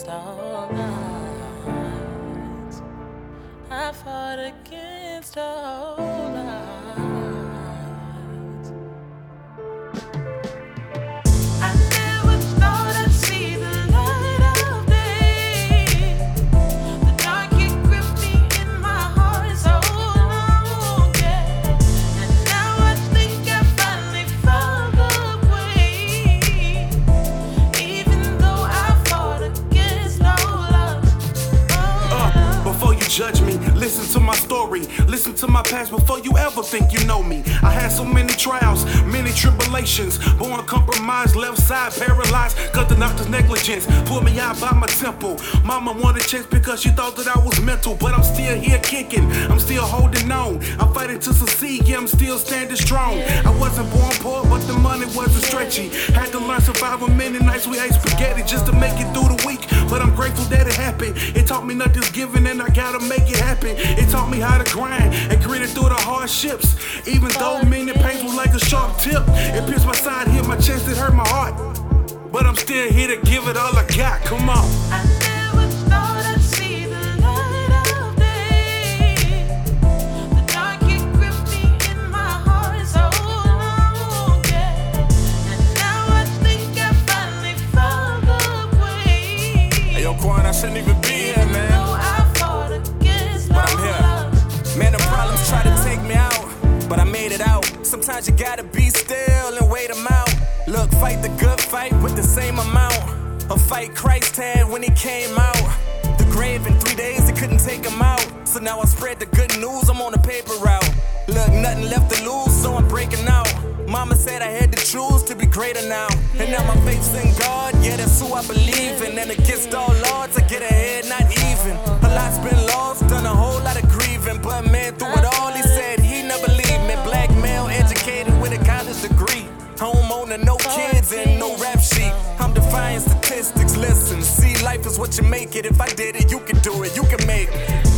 against all odds. I fought against all. Judge me, listen to my story. Listen to my past before you ever think you know me. I had so many trials, many tribulations. Born compromised, left side paralyzed. Cause the doctor's negligence pulled me out by my temple. Mama wanted checks because she thought that I was mental. But I'm still here kicking, I'm still holding on. I'm fighting to succeed, yeah, I'm still standing strong. I wasn't born poor, but the money wasn't stretchy. Had to learn survival many nights we ate spaghetti just to make it through the. But I'm grateful that it happened. It taught me nothing's given and I gotta make it happen. It taught me how to grind and grit it through the hardships. Even though many were like a sharp tip, it pierced my side, hit my chest, it hurt my heart. But I'm still here to give it all I got. Come on. Yo, Quan, I shouldn't even be here, man. though I fought against But I'm here. Man, the problems try to take me out, but I made it out. Sometimes you gotta be still and wait them out. Look, fight the good fight with the same amount of fight Christ had when he came out. The grave in three days, they couldn't take him out. So now I spread the good news, I'm on the paper route. Look, nothing left to lose, so I'm breaking out. Mama said I had to choose greater now. And now my faith's in God, yeah, that's who I believe in. And against all odds, I get ahead, not even. A lot's been lost, done a whole lot of grieving. But man, through it all, he said he never leave me. Black male, educated with a college degree. Homeowner, no kids, and no rap sheet. I'm defying statistics, listen. See, life is what you make it. If I did it, you can do it, you can make it.